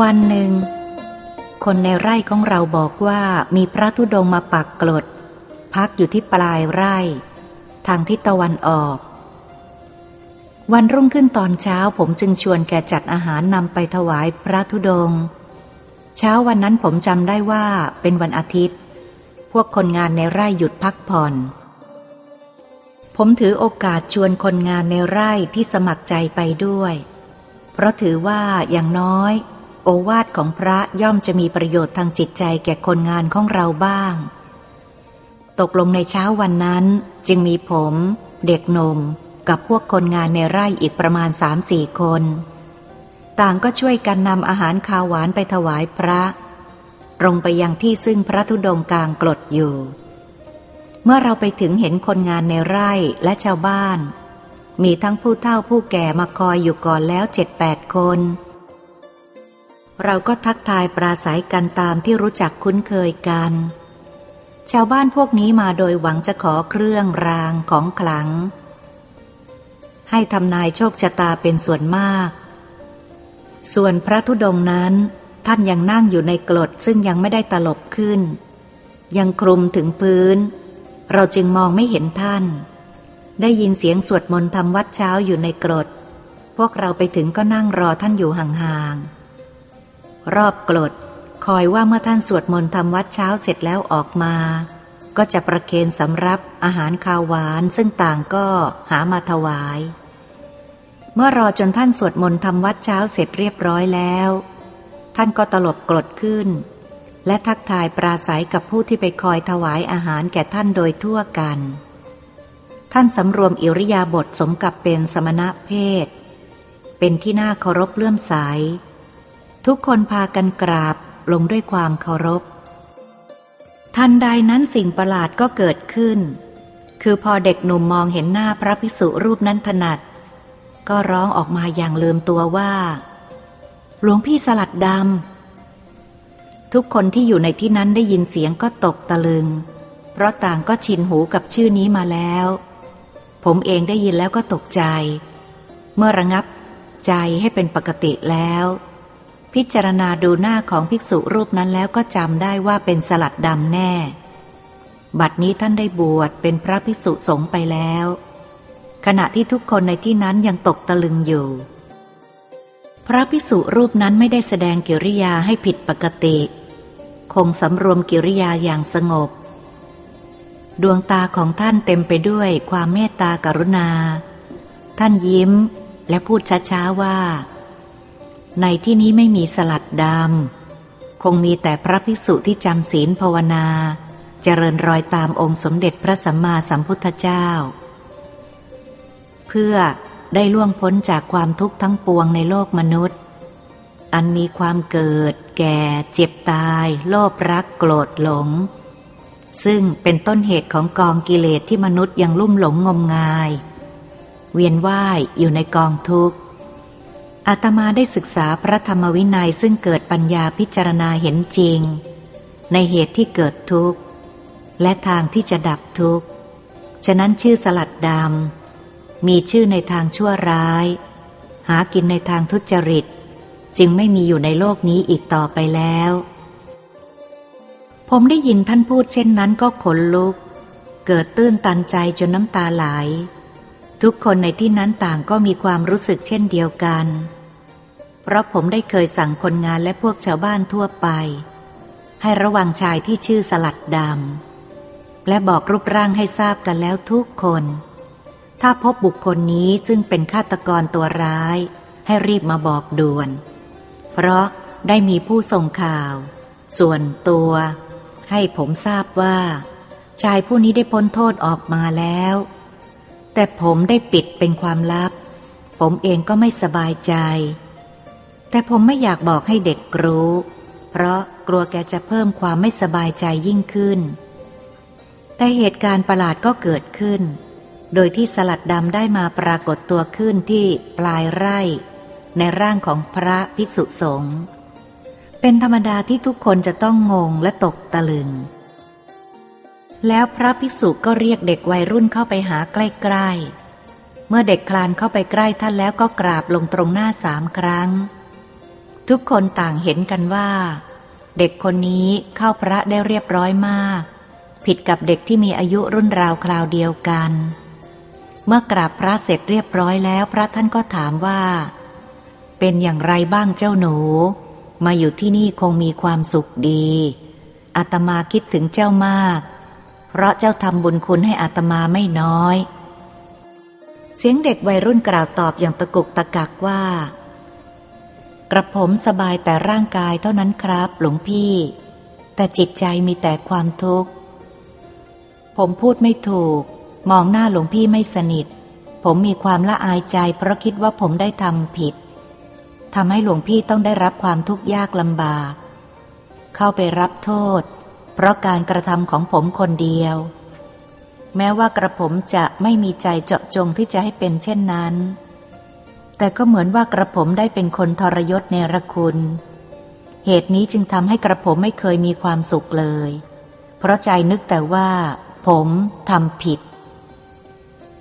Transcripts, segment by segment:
วันหนึ่ง คนในไร่ของเราบอกว่ามีพระธุดงมาปักกลด พักอยู่ที่ปลายไร่ ทางทิศตะวันออก วันรุ่งขึ้นตอนเช้าผมจึงชวนแกจัดอาหารนำไปถวายพระธุดง เช้าวันนั้นผมจำได้ว่าเป็นวันอาทิตย์ พวกคนงานในไร่หยุดพักผ่อน ผมถือโอกาสชวนคนงานในไร่ที่สมัครใจไปด้วย เพราะถือว่าอย่างน้อย โอวาทของพระย่อมจะมีประโยชน์ทางจิตใจแก่คนงานของเราบ้าง ตกลงในเช้าวันนั้นจึงมีผม เด็กหนุ่มกับพวกคนงานในไร่อีกประมาณสามสี่คน ต่างก็ช่วยกันนำอาหารคาวหวานไปถวายพระ ตรงไปยังที่ซึ่งพระธุดงกลางกลดอยู่ เมื่อเราไปถึงเห็นคนงานในไร่และชาวบ้าน มีทั้งผู้เฒ่าผู้แก่มาคอยอยู่ก่อนแล้วเจ็ดแปดคน เราก็ทักทายปราศัยกันตามที่รู้จักคุ้นเคยกัน ชาวบ้านพวกนี้มาโดยหวังจะขอเครื่องรางของขลัง ให้ทำนายโชคชะตาเป็นส่วนมาก ส่วนพระธุดงนั้นท่านยังนั่งอยู่ในกรดซึ่งยังไม่ได้ตลบขึ้น ยังคลุมถึงพื้น เราจึงมองไม่เห็นท่าน ได้ยินเสียงสวดมนต์ทำวัดเช้าอยู่ในกรด พวกเราไปถึงก็นั่งรอท่านอยู่ห่างๆ รอบกรดคอยว่าเมื่อท่านสวดมนต์ทำวัดเช้าเสร็จแล้วออกมา ก็จะประเคนสำรับอาหารคาวหวานซึ่งต่างก็หามาถวาย เมื่อรอจนท่านสวดมนต์ทำวัดเช้าเสร็จเรียบร้อยแล้ว ท่านก็ตลบกรดขึ้น และทักทายปราศัยกับผู้ที่ไปคอยถวายอาหารแก่ท่านโดยทั่วกัน ท่านสำรวมอิริยาบถสมกับเป็นสมณะเพศ เป็นที่น่าเคารพเลื่อมใส ทุกคนพากันกราบลงด้วยความเคารพ ทันใดนั้นสิ่งประหลาดก็เกิดขึ้น คือพอเด็กหนุ่มมองเห็นหน้าพระภิกษุรูปนั้นถนัด ก็ร้องออกมาอย่างลืมตัวว่า หลวงพี่สลัดดำ ทุกคนที่อยู่ในที่นั้นได้ยินเสียงก็ตกตะลึง เพราะต่างก็ชินหูกับชื่อนี้มาแล้ว ผมเองได้ยินแล้วก็ตกใจ เมื่อระงับใจให้เป็นปกติแล้ว พิจารณาดูหน้าของภิกษุรูปนั้นแล้วก็จำได้ว่าเป็นสลัดดำแน่ บัดนี้ท่านได้บวชเป็นพระภิกษุสงฆ์ไปแล้ว ขณะที่ทุกคนในที่นั้นยังตกตะลึงอยู่ พระภิกษุรูปนั้นไม่ได้แสดงกิริยาให้ผิดปกติ คงสำรวมกิริยาอย่างสงบ ดวงตาของท่านเต็มไปด้วยความเมตตากรุณา ท่านยิ้มและพูดช้าๆว่า ในที่นี้ไม่มีสลัดดำ คงมีแต่พระภิกษุที่จำศีลภาวนา เจริญรอยตามองค์สมเด็จพระสัมมาสัมพุทธเจ้า เพื่อได้ล่วงพ้นจากความทุกข์ทั้งปวงในโลกมนุษย์ อันมีความเกิด แก่ เจ็บตาย โลภรักโกรธหลง ซึ่งเป็นต้นเหตุของกองกิเลสที่มนุษย์ยังลุ่มหลงงมงาย เวียนว่ายอยู่ในกองทุกข์ อาตมาได้ศึกษาพระธรรมวินัยซึ่งเกิดปัญญาพิจารณาเห็นจริง ในเหตุที่เกิดทุกข์ และทางที่จะดับทุกข์ ฉะนั้นชื่อสลัดดำมีชื่อในทางชั่วร้าย หากินในทางทุจริต จึงไม่มีอยู่ในโลกนี้อีกต่อไปแล้ว ผมได้ยินท่านพูดเช่นนั้นก็ขนลุก เกิดตื้นตันใจจนน้ำตาไหล ทุกคนในที่นั้นต่างก็มีความรู้สึกเช่นเดียวกัน เพราะผมได้เคยสั่งคนงานและพวกชาวบ้านทั่วไป ให้ระวังชายที่ชื่อสลัดดำ และบอกรูปร่างให้ทราบกันแล้วทุกคน ถ้าพบบุคคลนี้ซึ่งเป็นฆาตกรตัวร้าย ให้รีบมาบอกด่วน เพราะได้มีผู้ส่งข่าว ส่วนตัว ให้ผมทราบว่า ชายผู้นี้ได้พ้นโทษออกมาแล้ว แต่ผมได้ปิดเป็นความลับ ผมเองก็ไม่สบายใจ แต่ผมไม่อยากบอกให้เด็กรู้ เพราะกลัวแกจะเพิ่มความไม่สบายใจยิ่งขึ้น แต่เหตุการณ์ประหลาดก็เกิดขึ้น โดยที่สลัดดำได้มาปรากฏตัวขึ้นที่ปลายไร่ ในร่างของพระภิกษุสงฆ์ เป็นธรรมดาที่ทุกคนจะต้องงงและตกตะลึง แล้วพระภิกษุก็เรียกเด็กวัยรุ่นเข้าไปหาใกล้ๆ เมื่อเด็กคลานเข้าไปใกล้ท่านแล้วก็กราบลงตรงหน้าสามครั้ง ทุกคนต่างเห็นกันว่า เด็กคนนี้เข้าพระได้เรียบร้อยมาก ผิดกับเด็กที่มีอายุรุ่นราวคราวเดียวกัน เมื่อกราบพระเสร็จเรียบร้อยแล้วพระท่านก็ถามว่า เป็นอย่างไรบ้างเจ้าหนู มาอยู่ที่นี่คงมีความสุขดีอาตมาคิดถึงเจ้ามาก เพราะเจ้าทำบุญคุณให้อาตมาไม่น้อย เสียงเด็กวัยรุ่นกล่าวตอบอย่างตะกุกตะกักว่า กระผมสบายแต่ร่างกายเท่านั้นครับ หลวงพี่ แต่จิตใจมีแต่ความทุกข์ ผมพูดไม่ถูก มองหน้าหลวงพี่ไม่สนิท ผมมีความละอายใจเพราะคิดว่าผมได้ทำผิดทำให้หลวงพี่ต้องได้รับความทุกข์ยากลำบาก เข้าไปรับโทษ เพราะการกระทำของผมคนเดียว แม้ว่ากระผมจะไม่มีใจเจาะจงที่จะให้เป็นเช่นนั้น แต่ก็เหมือนว่ากระผมได้เป็นคนทรยศเนรคุณ เหตุนี้จึงทำให้กระผมไม่เคยมีความสุขเลย เพราะใจนึกแต่ว่า ผมทำผิด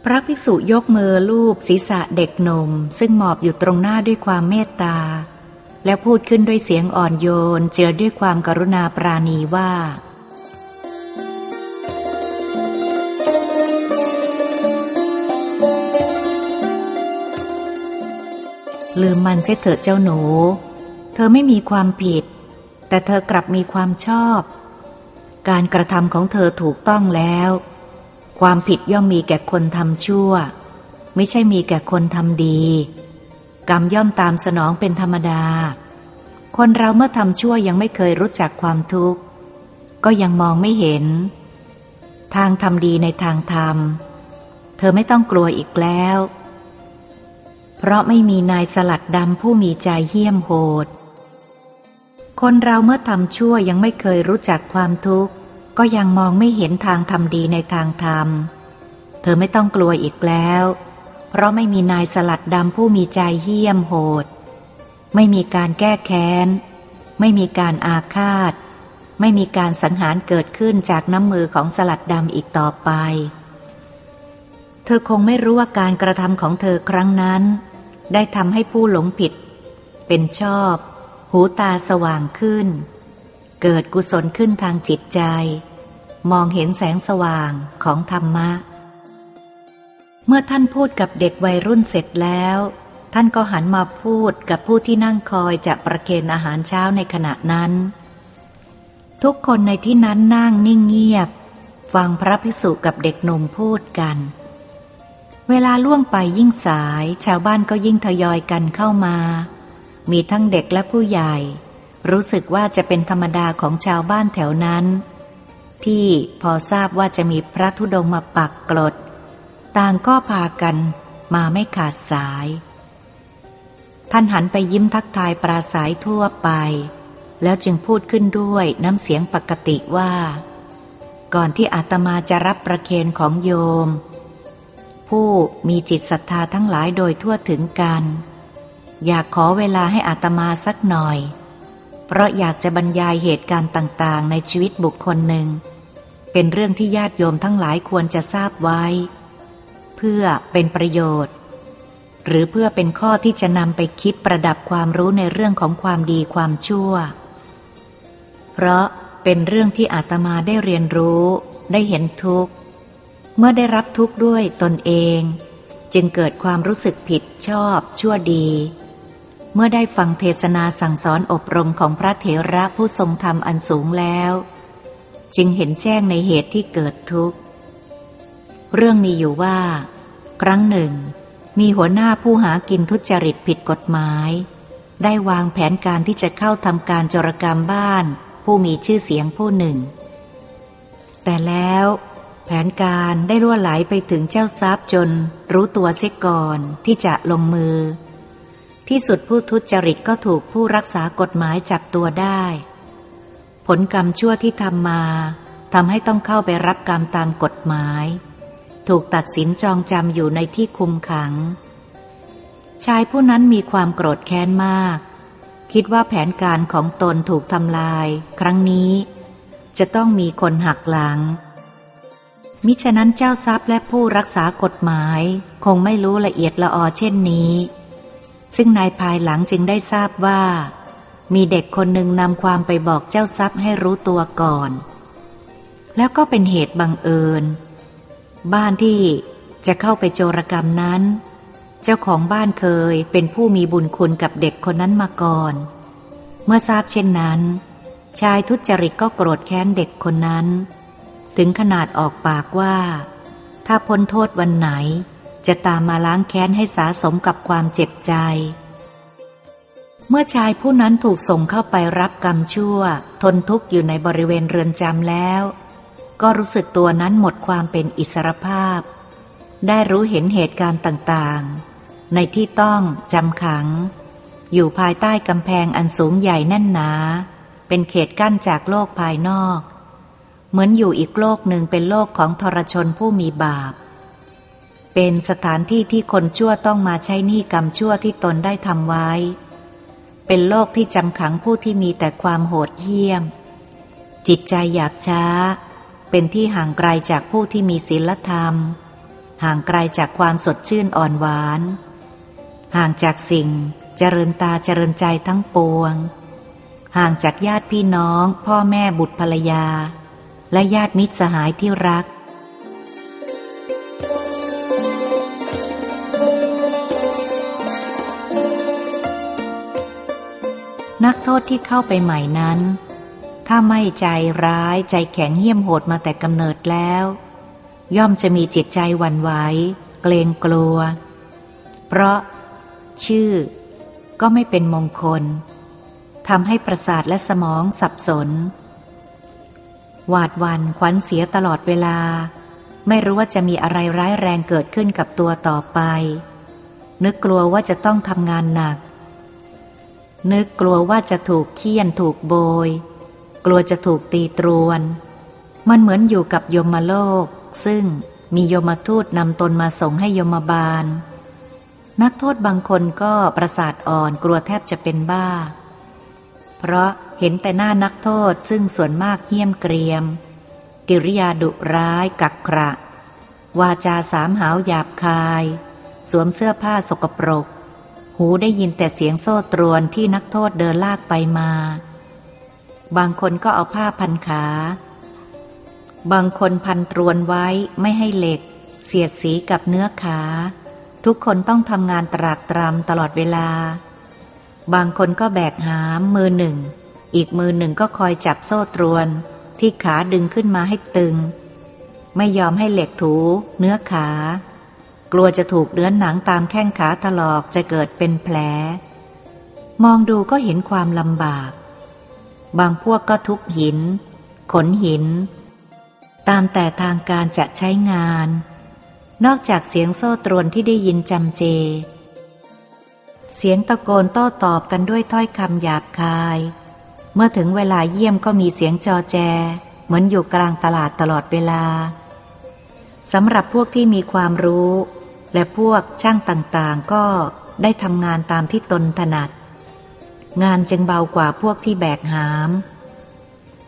พระภิกษุยกมือลูบศีรษะเด็กหนุ่มซึ่งหมอบอยู่ตรงหน้าด้วยความเมตตา แล้วพูดขึ้นด้วยเสียงอ่อนโยน เจือด้วยความกรุณาปราณีว่า ลืมมันเสียเถอะเจ้าหนู เธอไม่มีความผิด แต่เธอกลับมีความชอบ การกระทำของเธอถูกต้องแล้ว ความผิดย่อมมีแก่คนทำชั่ว ไม่ใช่มีแก่คนทำดี กรรมย่อมตามสนองเป็นธรรมดา คนเราเมื่อทำชั่วยังไม่เคยรู้จักความทุกข์ ก็ยังมองไม่เห็น ทางทำดีในทางธรรม เธอไม่ต้องกลัวอีกแล้ว เพราะไม่มีนายสลัดดำผู้มีใจเหี้ยมโหด คนเราเมื่อทำชั่วยังไม่เคยรู้จักความทุกข์ ก็ยังมองไม่เห็นทางทำดีในทางธรรม เธอไม่ต้องกลัวอีกแล้วเพราะไม่มีนายสลัดดำผู้มีใจเหี้ยมโหด ไม่มีการแก้แค้น ไม่มีการอาฆาต ไม่มีการสังหารเกิดขึ้นจากน้ำมือของสลัดดำอีกต่อไป เธอคงไม่รู้ว่าการกระทำของเธอครั้งนั้น ได้ทำให้ผู้หลงผิด เป็นชอบ หูตาสว่างขึ้น เกิดกุศลขึ้นทางจิตใจ มองเห็นแสงสว่างของธรรมะ เมื่อท่านพูดกับเด็กวัยรุ่นเสร็จแล้ว ท่านก็หันมาพูดกับผู้ที่นั่งคอยจะประเคนอาหารเช้าในขณะนั้น ทุกคนในที่นั้นนั่งนิ่งเงียบ ฟังพระภิกษุกับเด็กหนุ่มพูดกัน เวลาล่วงไปยิ่งสาย ชาวบ้านก็ยิ่งทยอยกันเข้ามา มีทั้งเด็กและผู้ใหญ่ รู้สึกว่าจะเป็นธรรมดาของชาวบ้านแถวนั้น ที่พอทราบว่าจะมีพระธุดงมาปักกรด ต่างก็พากันมาไม่ขาดสาย ท่านหันไปยิ้มทักทายปราศัยทั่วไป แล้วจึงพูดขึ้นด้วยน้ำเสียงปกติว่า ก่อนที่อาตมาจะรับประเคนของโยม ผู้มีจิตศรัทธาทั้งหลายโดยทั่วถึงกัน อยากขอเวลาให้อาตมาสักหน่อย เพราะอยากจะบรรยายเหตุการณ์ต่างๆ ในชีวิตบุคคลหนึ่ง เป็นเรื่องที่ญาติโยมทั้งหลายควรจะทราบไว้ พื่อเป็นประโยชน์ หรือเพื่อเป็นข้อที่จะนำไปคิดประดับความรู้ในเรื่องของความดีความชั่ว เพราะเป็นเรื่องที่อาตมาได้เรียนรู้ ได้เห็นทุกข์ เมื่อได้รับทุกข์ด้วยตนเอง จึงเกิดความรู้สึกผิดชอบชั่วดี เมื่อได้ฟังเทศนาสั่งสอนอบรมของพระเถระผู้ทรงธรรมอันสูงแล้ว จึงเห็นแจ้งในเหตุที่เกิดทุกข์ เรื่องมีอยู่ว่า ครั้งหนึ่ง มีหัวหน้าผู้หากินทุจริตผิดกฎหมาย ได้วางแผนการที่จะเข้าทำการจรกรรมบ้าน ผู้มีชื่อเสียงผู้หนึ่ง แต่แล้วแผนการได้ล่วไหลไปถึงเจ้าทรัพย์จนรู้ตัวเสียก่อนที่จะลงมือ ที่สุดผู้ทุจริตก็ถูกผู้รักษากฎหมายจับตัวได้ ผลกรรมชั่วที่ทำมาทำให้ต้องเข้าไปรับกรรมตามกฎหมาย ถูกตัดสินจองจำอยู่ในที่คุมขัง ชายผู้นั้นมีความโกรธแค้นมาก คิดว่าแผนการของตนถูกทำลาย ครั้งนี้ จะต้องมีคนหักหลัง มิฉะนั้นเจ้าทรัพย์และผู้รักษากฎหมาย คงไม่รู้ละเอียดละออเช่นนี้ ซึ่งนายภายหลังจึงได้ทราบว่า มีเด็กคนหนึ่งนำความไปบอกเจ้าทรัพย์ให้รู้ตัวก่อน แล้วก็เป็นเหตุบังเอิญ บ้านที่จะเข้าไปโจรกรรมนั้น เจ้าของบ้านเคยเป็นผู้มีบุญคุณกับเด็กคนนั้นมาก่อน เมื่อทราบเช่นนั้น ชายทุจริตก็โกรธแค้นเด็กคนนั้น ถึงขนาดออกปากว่า ถ้าพ้นโทษวันไหน จะตามมาล้างแค้นให้สาสมกับความเจ็บใจ เมื่อชายผู้นั้นถูกส่งเข้าไปรับกรรมชั่ว ทนทุกข์อยู่ในบริเวณเรือนจำแล้ว ก็รู้สึกตัวนั้นหมดความเป็นอิสรภาพ ได้รู้เห็นเหตุการณ์ต่างๆ ในที่ต้องจำขัง อยู่ภายใต้กำแพงอันสูงใหญ่แน่นหนา เป็นเขตกั้นจากโลกภายนอก เหมือนอยู่อีกโลกหนึ่งเป็นโลกของทรชนผู้มีบาป เป็นสถานที่ที่คนชั่วต้องมาใช้หนี้กรรมชั่วที่ตนได้ทำไว้ เป็นโลกที่จำขังผู้ที่มีแต่ความโหดเหี้ยม จิตใจหยาบช้า เป็นที่ห่างไกลจากผู้ที่มีศีลธรรม ห่างไกลจากความสดชื่นอ่อนหวาน ห่างจากสิ่งเจริญตาเจริญใจทั้งปวง ห่างจากญาติพี่น้อง พ่อแม่บุตรภรรยา และญาติมิตรสหายที่รักนักโทษที่เข้าไปใหม่นั้น ถ้าไม่ใจร้ายใจแข็งเหี้ยมโหดมาแต่กำเนิดแล้ว ย่อมจะมีจิตใจวันไหวเกรงกลัว เพราะ ชื่อ ก็ไม่เป็นมงคลทำให้ประสาทและสมองสับสน หวาดวันขวัญเสียตลอดเวลา ไม่รู้ว่าจะมีอะไรร้ายแรงเกิดขึ้นกับตัวต่อไป นึกกลัวว่าจะต้องทำงานหนัก นึกกลัวว่าจะถูกเคี่ยนถูกโบย กลัวจะถูกตีตรวน มันเหมือนอยู่กับยมโลก ซึ่งมียมทูตนำตนมาส่งให้ยมบาล นักโทษบางคนก็ประสาทอ่อนกลัวแทบจะเป็นบ้า เพราะเห็นแต่หน้านักโทษซึ่งส่วนมากเหี้ยมเกรียม กิริยาดุร้ายกักกระ วาจาสามหาวหยาบคาย สวมเสื้อผ้าสกปรก หูได้ยินแต่เสียงโซ่ตรวนที่นักโทษเดินลากไปมา บางคนก็เอาผ้าพันขา บางคนพันตรวนไว้ไม่ให้เหล็ก เสียดสีกับเนื้อขา ทุกคนต้องทำงานตรากตรำตลอดเวลา บางคนก็แบกหามมือหนึ่ง อีกมือหนึ่งก็คอยจับโซ่ตรวน ที่ขาดึงขึ้นมาให้ตึง ไม่ยอมให้เหล็กถู เนื้อขา กลัวจะถูกเนื้อหนังตามแข้งขาถลอกจะเกิดเป็นแผล มองดูก็เห็นความลำบาก บางพวกก็ทุบหิน ขนหิน ตามแต่ทางการจะใช้งาน นอกจากเสียงโซ่ตรวนที่ได้ยินจำเจ เสียงตะโกนโต้ตอบกันด้วยถ้อยคำหยาบคาย เมื่อถึงเวลาเยี่ยมก็มีเสียงจอแจ เหมือนอยู่กลางตลาดตลอดเวลาสำหรับพวกที่มีความรู้ และพวกช่างต่างๆก็ได้ทำงานตามที่ตนถนัด งานจึงเบากว่าพวกที่แบกหาม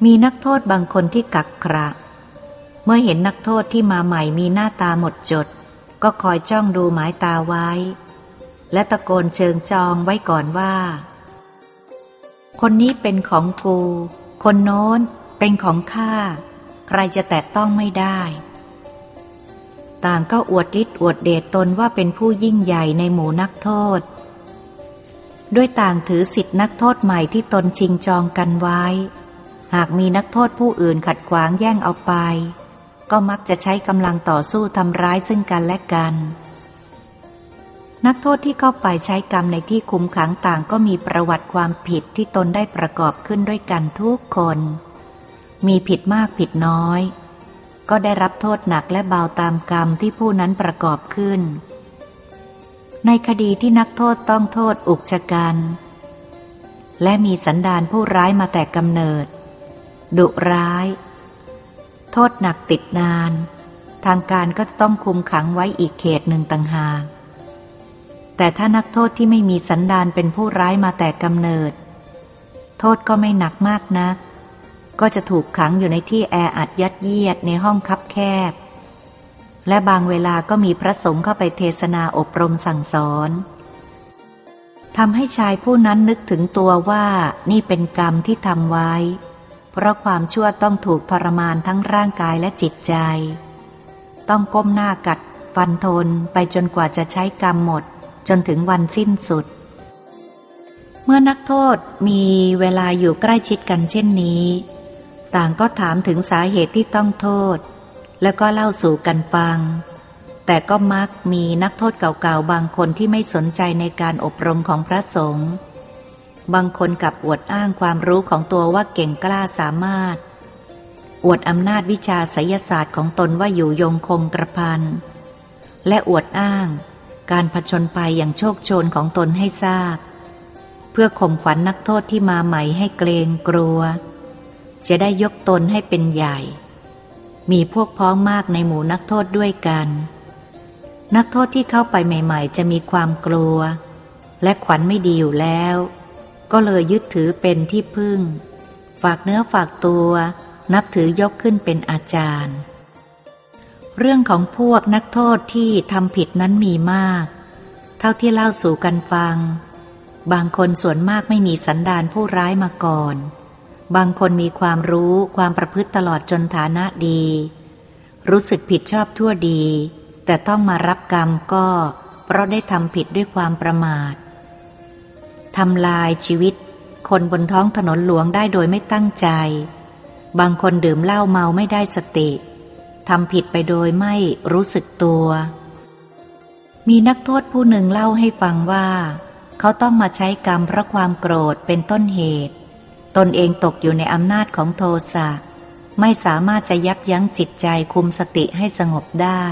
มีนักโทษบางคนที่กักกระ เมื่อเห็นนักโทษที่มาใหม่มีหน้าตาหมดจด ก็คอยจ้องดูหมายตาไว้ และตะโกนเชิงจองไว้ก่อนว่า คนนี้เป็นของกู คนโน้นเป็นของข้า ใครจะแตะต้องไม่ได้ ต่างก็อวดฤทธิ์อวดเดชตนว่าเป็นผู้ยิ่งใหญ่ในหมู่นักโทษ ด้วยต่างถือสิทธินักโทษใหม่ที่ตนชิงจองกันไว้ หากมีนักโทษผู้อื่นขัดขวางแย่งเอาไป ก็มักจะใช้กำลังต่อสู้ทำร้ายซึ่งกันและกัน นักโทษที่เข้าไปใช้กรรมในที่คุมขังต่างก็มีประวัติความผิดที่ตนได้ประกอบขึ้นด้วยกันทุกคน มีผิดมากผิดน้อย ก็ได้รับโทษหนักและเบาตามกรรมที่ผู้นั้นประกอบขึ้น ในคดีที่นักโทษต้องโทษอุกชะกัน และมีสันดานผู้ร้ายมาแต่กำเนิด ดุร้าย โทษหนักติดนาน ทางการก็ต้องคุมขังไว้อีกเขตหนึ่งต่างหาก แต่ถ้านักโทษที่ไม่มีสันดานเป็นผู้ร้ายมาแต่กำเนิด โทษก็ไม่หนักมากนัก ก็จะถูกขังอยู่ในที่แออัดยัดเยียดในห้องคับแคบ และบางเวลาก็มีพระสงฆ์เข้าไปเทศนาอบรมสั่งสอนทำให้ชายผู้นั้นนึกถึงตัวว่านี่เป็นกรรมที่ทำไว้ เพราะความชั่วต้องถูกทรมานทั้งร่างกายและจิตใจ ต้องก้มหน้ากัดฟันทนไปจนกว่าจะใช้กรรมหมด จนถึงวันสิ้นสุด เมื่อนักโทษมีเวลาอยู่ใกล้ชิดกันเช่นนี้ ต่างก็ถามถึงสาเหตุที่ต้องโทษ แล้วก็เล่าสู่กันฟัง แต่ก็มักมีนักโทษเก่าๆ บางคนที่ไม่สนใจในการอบรมของพระสงฆ์บางคนกับอวดอ้างความรู้ของตัวว่าเก่งกล้าสามารถ อวดอำนาจวิชาไสยศาสตร์ของตนว่าอยู่ยงคงกระพัน และอวดอ้างการผชนภัยอย่างโชคโชนของตนให้ทราบ เพื่อข่มขวัญนนักโทษที่มาใหม่ให้เกรงกลัว จะได้ยกตนให้เป็นใหญ่ มีพวกพ้องมากในหมู่นักโทษด้วยกัน นักโทษที่เข้าไปใหม่ ๆ จะมีความกลัว และขวัญไม่ดีอยู่แล้ว ก็เลยยึดถือเป็นที่พึ่ง ฝากเนื้อฝากตัวนับถือยกขึ้นเป็นอาจารย์ เรื่องของพวกนักโทษที่ทำผิดนั้นมีมาก เท่าที่เล่าสู่กันฟัง บางคนส่วนมากไม่มีสันดานผู้ร้ายมาก่อน บางคนมีความรู้ความประพฤติตลอดจนฐานะดี รู้สึกผิดชอบทั่วดี แต่ต้องมารับกรรมก็เพราะได้ทำผิดด้วยความประมาททำลายชีวิต คนบนท้องถนนหลวงได้โดยไม่ตั้งใจ บางคนดื่มเหล้าเมาไม่ได้สติทำผิดไปโดยไม่รู้สึกตัว มีนักโทษผู้หนึ่งเล่าให้ฟังว่า เขาต้องมาใช้กรรมเพราะความโกรธเป็นต้นเหตุ ตนเองตกอยู่ในอำนาจของโทสะไม่สามารถจะยับยั้งจิตใจคุมสติให้สงบได้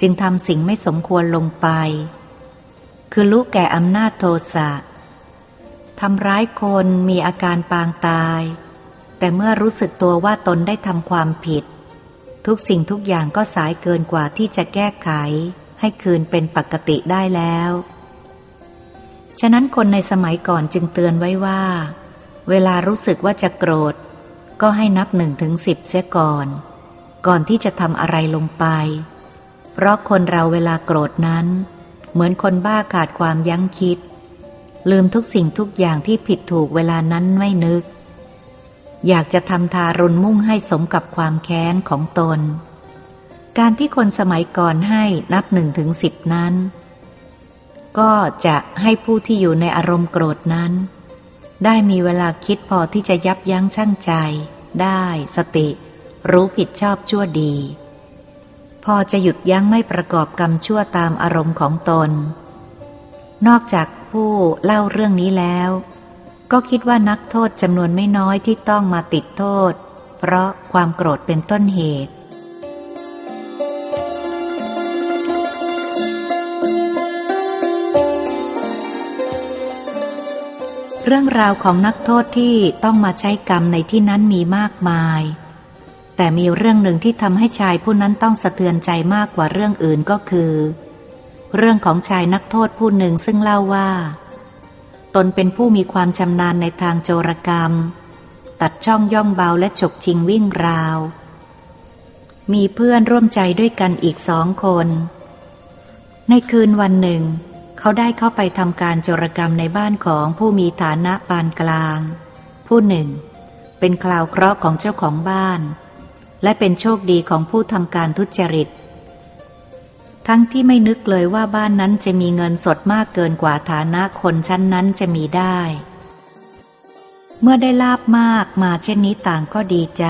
จึงทำสิ่งไม่สมควรลงไป คือรู้แก่อำนาจโทสะทำร้ายคนมีอาการปางตาย แต่เมื่อรู้สึกตัวว่าตนได้ทำความผิด ทุกสิ่งทุกอย่างก็สายเกินกว่าที่จะแก้ไข ให้คืนเป็นปกติได้แล้ว ฉะนั้นคนในสมัยก่อนจึงเตือนไว้ว่า เวลารู้สึกว่าจะโกรธ ก็ให้นับหนึ่งถึงสิบเสียก่อน ก่อนที่จะทำอะไรลงไป เพราะคนเราเวลาโกรธนั้น เหมือนคนบ้าขาดความยั้งคิด ลืมทุกสิ่งทุกอย่างที่ผิดถูกเวลานั้นไม่นึก อยากจะทำทารุณมุ่งให้สมกับความแค้นของตน การที่คนสมัยก่อนให้นับหนึ่งถึงสิบนั้น ก็จะให้ผู้ที่อยู่ในอารมณ์โกรธนั้น ได้มีเวลาคิดพอที่จะยับยั้งชั่งใจ ได้สติ รู้ผิดชอบชั่วดี พอจะหยุดยั้งไม่ประกอบกรรมชั่วตามอารมณ์ของตน นอกจากผู้เล่าเรื่องนี้แล้ว ก็คิดว่านักโทษจำนวนไม่น้อยที่ต้องมาติดโทษ เพราะความโกรธเป็นต้นเหตุ เรื่องราวของนักโทษที่ต้องมาใช้กรรมในที่นั้นมีมากมาย แต่มีเรื่องหนึ่งที่ทำให้ชายผู้นั้นต้องสะเทือนใจมากกว่าเรื่องอื่นก็คือ เรื่องของชายนักโทษผู้หนึ่งซึ่งเล่าว่า ตนเป็นผู้มีความชำนาญในทางโจรกรรม ตัดช่องย่องเบาและฉกชิงวิ่งราว มีเพื่อนร่วมใจด้วยกันอีกสองคน ในคืนวันหนึ่ง เขาได้เข้าไปทำการโจรกรรมในบ้านของผู้มีฐานะปานกลาง ผู้หนึ่ง เป็นคราวเคราะห์ของเจ้าของบ้าน และเป็นโชคดีของผู้ทำการทุจริต ทั้งที่ไม่นึกเลยว่าบ้านนั้นจะมีเงินสดมากเกินกว่าฐานะคนชั้นนั้นจะมีได้ เมื่อได้ลาบมากมาเช่นนี้ต่างก็ดีใจ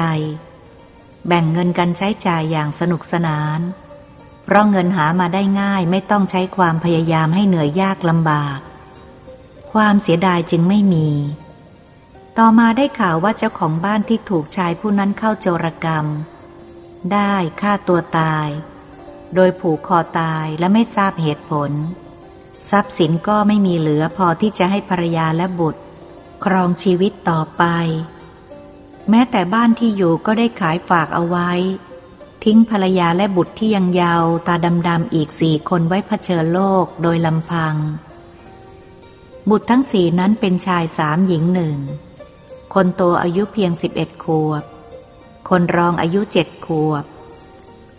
แบ่งเงินกันใช้จ่ายอย่างสนุกสนาน เพราะเงินหามาได้ง่ายไม่ต้องใช้ความพยายามให้เหนื่อยยากลำบาก ความเสียดายจึงไม่มี ต่อมาได้ข่าวว่าเจ้าของบ้านที่ถูกชายผู้นั้นเข้าโจรกรรม ได้ฆ่าตัวตาย โดยผูกคอตายและไม่ทราบเหตุผล ทรัพย์สินก็ไม่มีเหลือพอที่จะให้ภรรยาและบุตร ครองชีวิตต่อไป แม้แต่บ้านที่อยู่ก็ได้ขายฝากเอาไว้ ทิ้งภรรยาและบุตรที่ยังเยาวตาดำๆอีกสี่คนไว้เผชิญโลกโดยลำพัง บุตรทั้งสี่นั้นเป็นชายสามหญิงหนึ่ง คนโตอายุเพียงสิบเอ็ดขวบ คนรองอายุเจ็ดขวบ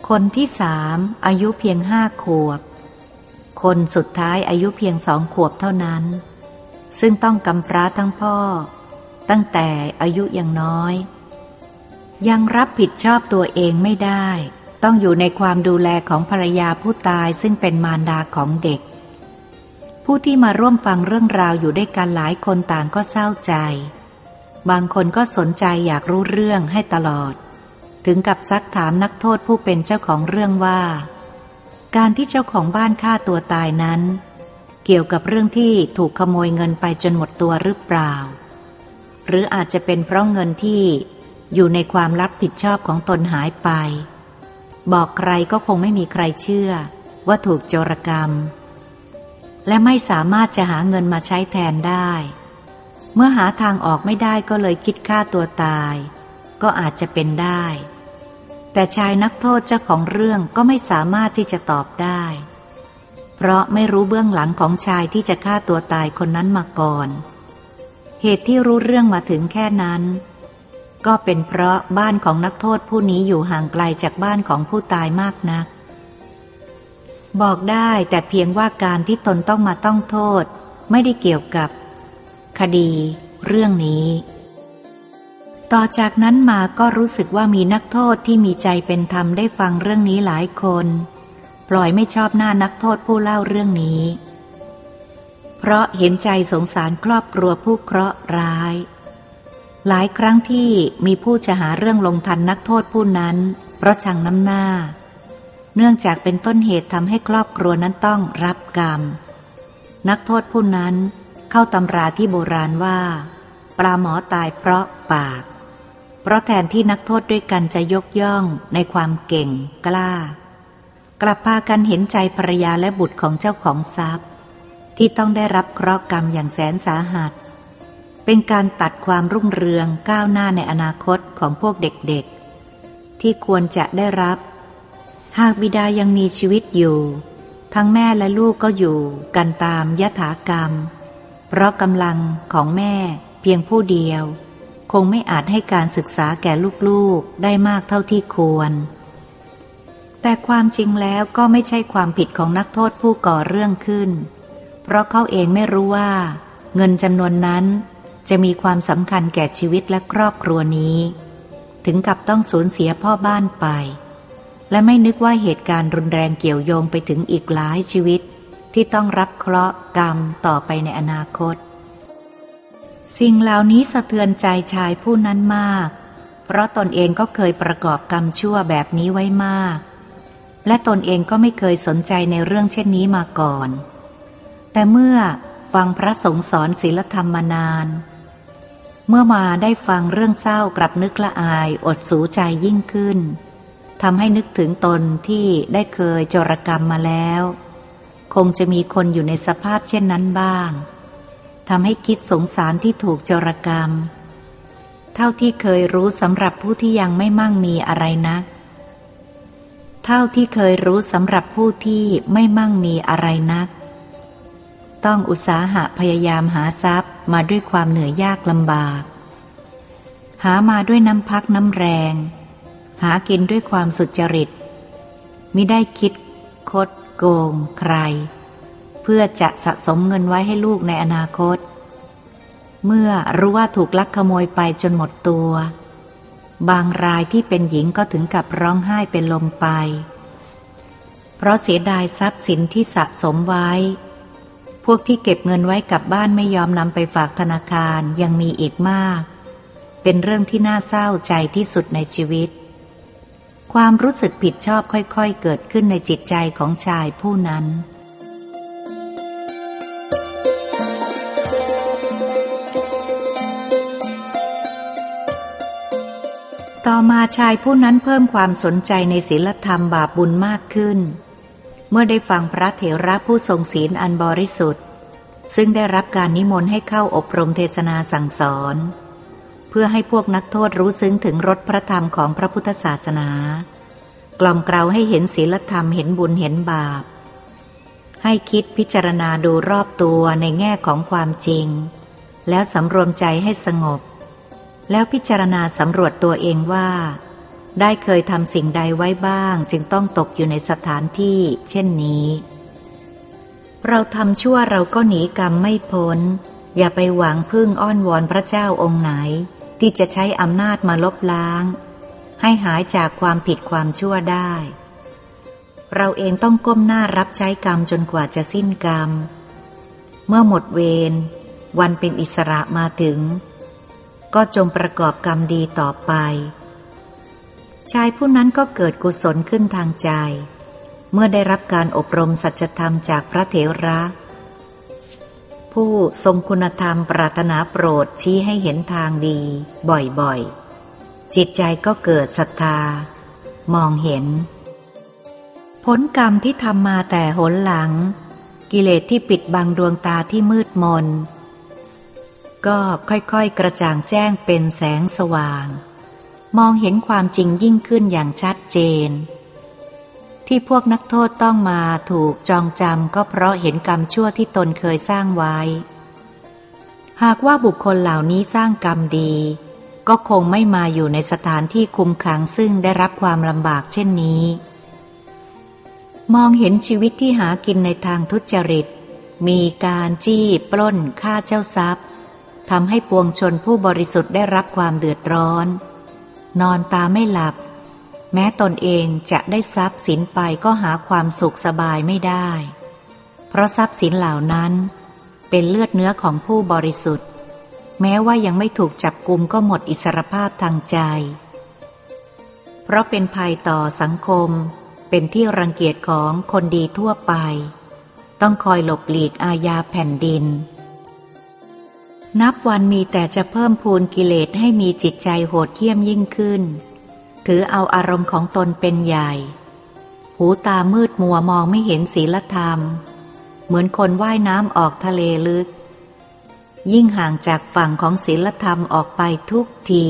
คนที่สามอายุเพียงห้าขวบ คนสุดท้ายอายุเพียงสองขวบเท่านั้น ซึ่งต้องกำพร้าทั้งพ่อ ตั้งแต่อายุยังน้อย ยังรับผิดชอบตัวเองไม่ได้ ต้องอยู่ในความดูแลของภรรยาผู้ตายซึ่งเป็นมารดาของเด็ก ผู้ที่มาร่วมฟังเรื่องราวอยู่ด้วยกันหลายคนต่างก็เศร้าใจ บางคนก็สนใจอยากรู้เรื่องให้ตลอด ถึงกับซักถามนักโทษผู้เป็นเจ้าของเรื่องว่า การที่เจ้าของบ้านฆ่าตัวตายนั้น เกี่ยวกับเรื่องที่ถูกขโมยเงินไปจนหมดตัวหรือเปล่า หรืออาจจะเป็นเพราะเงินที่ อยู่ในความรับผิดชอบของตนหายไป บอกใครก็คงไม่มีใครเชื่อ ว่าถูกโจรกรรม และไม่สามารถจะหาเงินมาใช้แทนได้ เมื่อหาทางออกไม่ได้ก็เลยคิดฆ่าตัวตาย ก็อาจจะเป็นได้ แต่ชายนักโทษเจ้าของเรื่องก็ไม่สามารถที่จะตอบได้ เพราะไม่รู้เบื้องหลังของชายที่จะฆ่าตัวตายคนนั้นมาก่อน เหตุที่รู้เรื่องมาถึงแค่นั้น ก็เป็นเพราะบ้านของนักโทษผู้นี้อยู่ห่างไกลจากบ้านของผู้ตายมากนัก บอกได้แต่เพียงว่าการที่ตนต้องมาต้องโทษ ไม่ได้เกี่ยวกับ คดี เรื่องนี้ ต่อจากนั้นมาก็รู้สึกว่ามีนักโทษที่มีใจเป็นธรรมได้ฟังเรื่องนี้หลายคน ปล่อยไม่ชอบหน้านักโทษผู้เล่าเรื่องนี้ เพราะเห็นใจสงสารครอบครัวผู้เคราะห์ร้าย หลายครั้งที่มีผู้จะหาเรื่องลงทันนักโทษผู้นั้น เพราะชังน้ำหน้า เนื่องจากเป็นต้นเหตุทำให้ครอบครัวนั้นต้องรับกรรม นักโทษผู้นั้นเข้าตำราที่โบราณว่า ปลาหมอตายเพราะปาก เพราะแทนที่นักโทษด้วยกันจะยกย่องในความเก่งกล้า กลับพากันเห็นใจภรรยาและบุตรของเจ้าของทรัพย์ ที่ต้องได้รับเคราะห์กรรมอย่างแสนสาหัส เป็นการตัดความรุ่งเรืองก้าวหน้าในอนาคตของพวกเด็กๆ ที่ควรจะได้รับ หากบิดายังมีชีวิตอยู่ ทั้งแม่และลูกก็อยู่กันตามยถากรรม เพราะกำลังของแม่เพียงผู้เดียว คงไม่อาจให้การศึกษาแก่ลูกๆได้มากเท่าที่ควร แต่ความจริงแล้วก็ไม่ใช่ความผิดของนักโทษผู้ก่อเรื่องขึ้น เพราะเขาเองไม่รู้ว่า เงินจำนวนนั้น จะมีความสำคัญแก่ชีวิตและครอบครัวนี้ ถึงกับต้องสูญเสียพ่อบ้านไป และไม่นึกว่าเหตุการณ์รุนแรงเกี่ยวโยงไปถึงอีกหลายชีวิต ที่ต้องรับเคราะห์กรรมต่อไปในอนาคต สิ่งเหล่านี้สะเทือนใจชายผู้นั้นมาก เพราะตนเองก็เคยประกอบกรรมชั่วแบบนี้ไว้มาก และตนเองก็ไม่เคยสนใจในเรื่องเช่นนี้มาก่อน แต่เมื่อฟังพระสงฆ์สอนศีลธรรมมานาน เมื่อมาได้ฟังเรื่องเศร้ากลับนึกละอายอดสูใจยิ่งขึ้นทำให้นึกถึงตนที่ได้เคยจรกรรมมาแล้ว คงจะมีคนอยู่ในสภาพเช่นนั้นบ้างทำให้คิดสงสารที่ถูกจรกรรม เท่าที่เคยรู้สำหรับผู้ที่ยังไม่มั่งมีอะไรนัก เท่าที่เคยรู้สำหรับผู้ที่ไม่มั่งมีอะไรนัก ต้องอุตสาหะพยายามหาทรัพย์มาด้วยความเหนื่อยยากลำบาก หามาด้วยน้ำพักน้ำแรง หากินด้วยความสุจริตมิได้คิด คด โกง ใคร เพื่อจะสะสมเงินไว้ให้ลูกในอนาคต เมื่อรู้ว่าถูกลักขโมยไปจนหมดตัว บางรายที่เป็นหญิงก็ถึงกับร้องไห้เป็นลมไป เพราะเสียดายทรัพย์สินที่สะสมไว้ พวกที่เก็บเงินไว้กับบ้านไม่ยอมนำไปฝากธนาคารยังมีอีกมาก เป็นเรื่องที่น่าเศร้าใจที่สุดในชีวิต ความรู้สึกผิดชอบค่อยๆ เกิดขึ้นในจิตใจของชายผู้นั้น ต่อมาชายผู้นั้นเพิ่มความสนใจในศีลธรรมบาปบุญมากขึ้น เมื่อได้ฟังพระเถระผู้ทรงศีลอันบริสุทธิ์ ซึ่งได้รับการนิมนต์ให้เข้าอบรมเทศนาสั่งสอน เพื่อให้พวกนักโทษรู้ซึ้งถึงรสพระธรรมของพระพุทธศาสนา กล่อมกล่าวให้เห็นศีลธรรมเห็นบุญเห็นบาป ให้คิดพิจารณาดูรอบตัวในแง่ของความจริง แล้วสำรวมใจให้สงบ แล้วพิจารณาสำรวจตัวเองว่า ได้เคยทำสิ่งใดไว้บ้าง จึงต้องตกอยู่ในสถานที่ เช่นนี้ เราทำชั่วเราก็หนีกรรมไม่พ้น อย่าไปหวังพึ่งอ้อนวอนพระเจ้าองค์ไหน ที่จะใช้อำนาจมาลบล้าง ให้หายจากความผิดความชั่วได้ เราเองต้องก้มหน้ารับใช้กรรมจนกว่าจะสิ้นกรรม เมื่อหมดเวรวันเป็นอิสระมาถึง ก็จงประกอบกรรมดีต่อไป ชายผู้นั้นก็เกิดกุศลขึ้นทางใจ เมื่อได้รับการอบรมสัจธรรมจากพระเถระ ผู้ทรงคุณธรรมปรารถนาโปรดชี้ให้เห็นทางดี บ่อยๆ จิตใจก็เกิดศรัทธา มองเห็น ผลกรรมที่ทำมาแต่หนหลัง กิเลสที่ปิดบังดวงตาที่มืดมนก็ค่อยๆกระจ่างแจ้งเป็นแสงสว่าง มองเห็นความจริงยิ่งขึ้นอย่างชัดเจน ที่พวกนักโทษต้องมาถูกจองจำก็เพราะเห็นกรรมชั่วที่ตนเคยสร้างไว้ หากว่าบุคคลเหล่านี้สร้างกรรมดี ก็คงไม่มาอยู่ในสถานที่คุมขังซึ่งได้รับความลำบากเช่นนี้ มองเห็นชีวิตที่หากินในทางทุจริต มีการจี้ปล้นฆ่าเจ้าทรัพย์ทำให้ปวงชนผู้บริสุทธิ์ได้รับความเดือดร้อน นอนตาไม่หลับ แม้ตนเองจะได้ทรัพย์สินไปก็หาความสุขสบายไม่ได้ เพราะทรัพย์สินเหล่านั้นเป็นเลือดเนื้อของผู้บริสุทธิ์ แม้ว่ายังไม่ถูกจับกุมก็หมดอิสรภาพทางใจ เพราะเป็นภัยต่อสังคม เป็นที่รังเกียจของคนดีทั่วไป ต้องคอยหลบหลีกอาญาแผ่นดิน นับวันมีแต่จะเพิ่มพูนกิเลสให้มีจิตใจโหดเหี้ยมยิ่งขึ้น ถือเอาอารมณ์ของตนเป็นใหญ่ หูตามืดมัวมองไม่เห็นศีลธรรม เหมือนคนว่ายน้ำออกทะเลลึก ยิ่งห่างจากฝั่งของศีลธรรมออกไปทุกที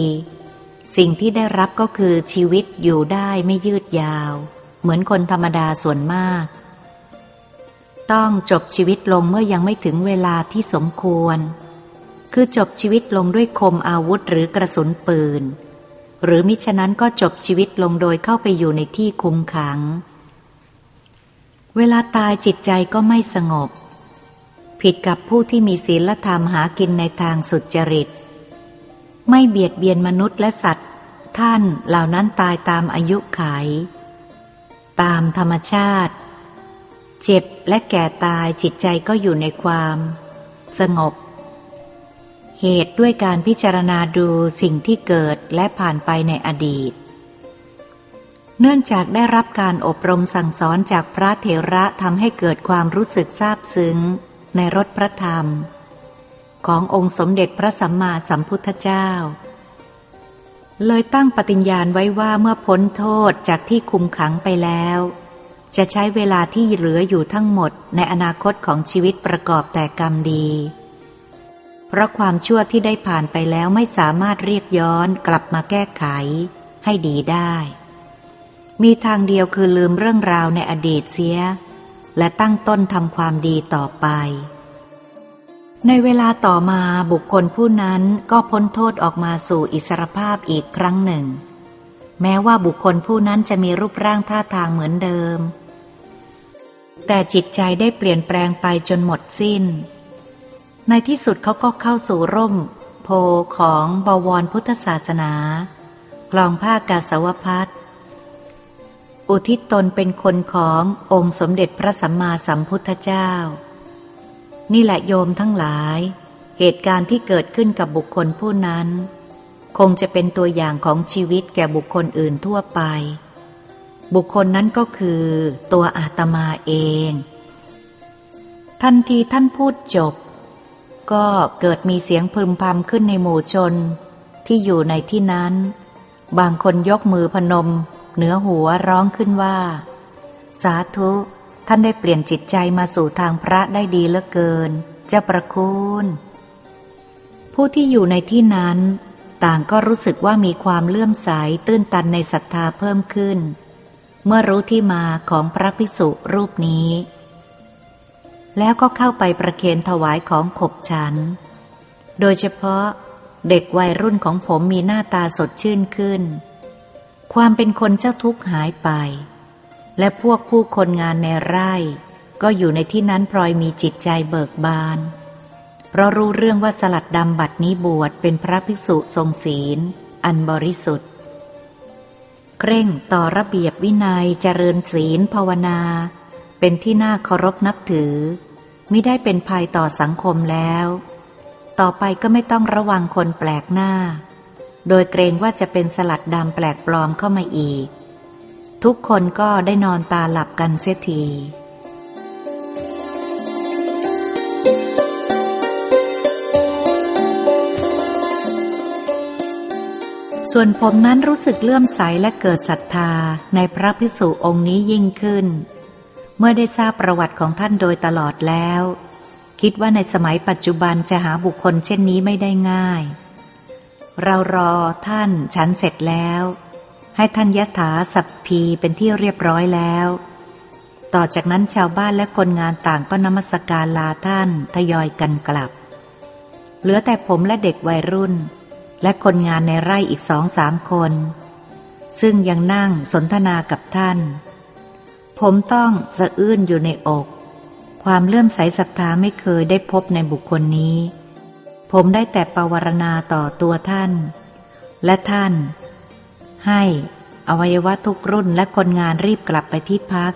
สิ่งที่ได้รับก็คือชีวิตอยู่ได้ไม่ยืดยาว เหมือนคนธรรมดาส่วนมาก ต้องจบชีวิตลงเมื่อยังไม่ถึงเวลาที่สมควร คือจบชีวิตลงด้วยคมอาวุธหรือกระสุนปืน หรือมิฉะนั้นก็จบชีวิตลงโดยเข้าไปอยู่ในที่คุมขัง เวลาตายจิตใจก็ไม่สงบ ผิดกับผู้ที่มีศีลธรรมหากินในทางสุจริต ไม่เบียดเบียนมนุษย์และสัตว์ ท่านเหล่านั้นตายตามอายุขัยตามธรรมชาติ เจ็บและแก่ตายจิตใจก็อยู่ในความ สงบ เหตุด้วยการพิจารณาดูสิ่งที่เกิดและผ่านไปในอดีต เนื่องจากได้รับการอบรมสั่งสอนจากพระเถระทำให้เกิดความรู้สึกซาบซึ้ง ในรถพระธรรม ขององค์สมเด็จพระสัมมาสัมพุทธเจ้า เลยตั้งปฏิญญาณไว้ว่าเมื่อพ้นโทษจากที่คุมขังไปแล้ว จะใช้เวลาที่เหลืออยู่ทั้งหมดในอนาคตของชีวิตประกอบแต่กรรมดี เพราะความชั่วที่ได้ผ่านไปแล้วไม่สามารถเรียกย้อนกลับมาแก้ไข ให้ดีได้ มีทางเดียวคือลืมเรื่องราวในอดีตเสีย และตั้งต้นทำความดีต่อไป ในเวลาต่อมาบุคคลผู้นั้นก็พ้นโทษออกมาสู่อิสรภาพอีกครั้งหนึ่ง แม้ว่าบุคคลผู้นั้นจะมีรูปร่างท่าทางเหมือนเดิม แต่จิตใจได้เปลี่ยนแปลงไปจนหมดสิ้น ในที่สุดเขาก็เข้าสู่ร่ม โพของบวรพุทธศาสนา กลองผ้ากาสาวพัดอุทิศตนเป็นคนขององค์สมเด็จพระสัมมาสัมพุทธเจ้า นี่แหละโยมทั้งหลาย เหตุการณ์ที่เกิดขึ้นกับบุคคลผู้นั้น คงจะเป็นตัวอย่างของชีวิตแก่บุคคลอื่นทั่วไป บุคคลนั้นก็คือตัวอาตมาเอง ทันทีท่านพูดจบ ก็เกิดมีเสียงพึมพำขึ้นในหมู่ชน ที่อยู่ในที่นั้น บางคนยกมือพนม เหนือหัวร้องขึ้นว่า สาธุ ท่านได้เปลี่ยนจิตใจมาสู่ทางพระได้ดีเหลือเกิน เจ้าประคุณผู้ที่อยู่ในที่นั้น ต่างก็รู้สึกว่ามีความเลื่อมใสตื้นตันในศรัทธาเพิ่มขึ้น เมื่อรู้ที่มาของพระภิกษุรูปนี้ แล้วก็เข้าไปประเคนถวายของขบฉัน โดยเฉพาะเด็กวัยรุ่นของผมมีหน้าตาสดชื่นขึ้น ความเป็นคนเจ้าทุกข์หายไป และพวกผู้คนงานในไร่ ก็อยู่ในที่นั้นพลอยมีจิตใจเบิกบาน เพราะรู้เรื่องว่าสลัดดำบัดนี้บวชเป็นพระภิกษุทรงศีล อันบริสุทธิ์ เคร่งต่อระเบียบวินัยเจริญศีลภาวนา เป็นที่น่าเคารพนับถือ มิได้เป็นภัยต่อสังคมแล้ว ต่อไปก็ไม่ต้องระวังคนแปลกหน้า โดยเกรงว่าจะเป็นสลัดดำแปลกปลอมเข้ามาอีก ทุกคนก็ได้นอนตาหลับกันเสียทีส่วนผมนั้นรู้สึกเลื่อมใสและเกิดศรัทธาในพระพิสุองค์นี้ยิ่งขึ้น เมื่อได้ทราบประวัติของท่านโดยตลอดแล้ว คิดว่าในสมัยปัจจุบันจะหาบุคคลเช่นนี้ไม่ได้ง่าย เรารอท่านฉันเสร็จแล้ว ให้ท่านยะถาสัพพีเป็นที่เรียบร้อยแล้ว ต่อจากนั้นชาวบ้านและคนงานต่างก็นมัสการลาท่านทยอยกันกลับ เหลือแต่ผมและเด็กวัยรุ่น และคนงานในไร่อีกสองสามคน ซึ่งยังนั่งสนทนากับท่าน ผมต้องสะอื้นอยู่ในอก ความเลื่อมใสศรัทธาไม่เคยได้พบในบุคคลนี้ ผมได้แต่ปวารณาต่อตัวท่าน และท่าน ให้อวัยวะทุกรุ่นและคนงานรีบกลับไปที่พัก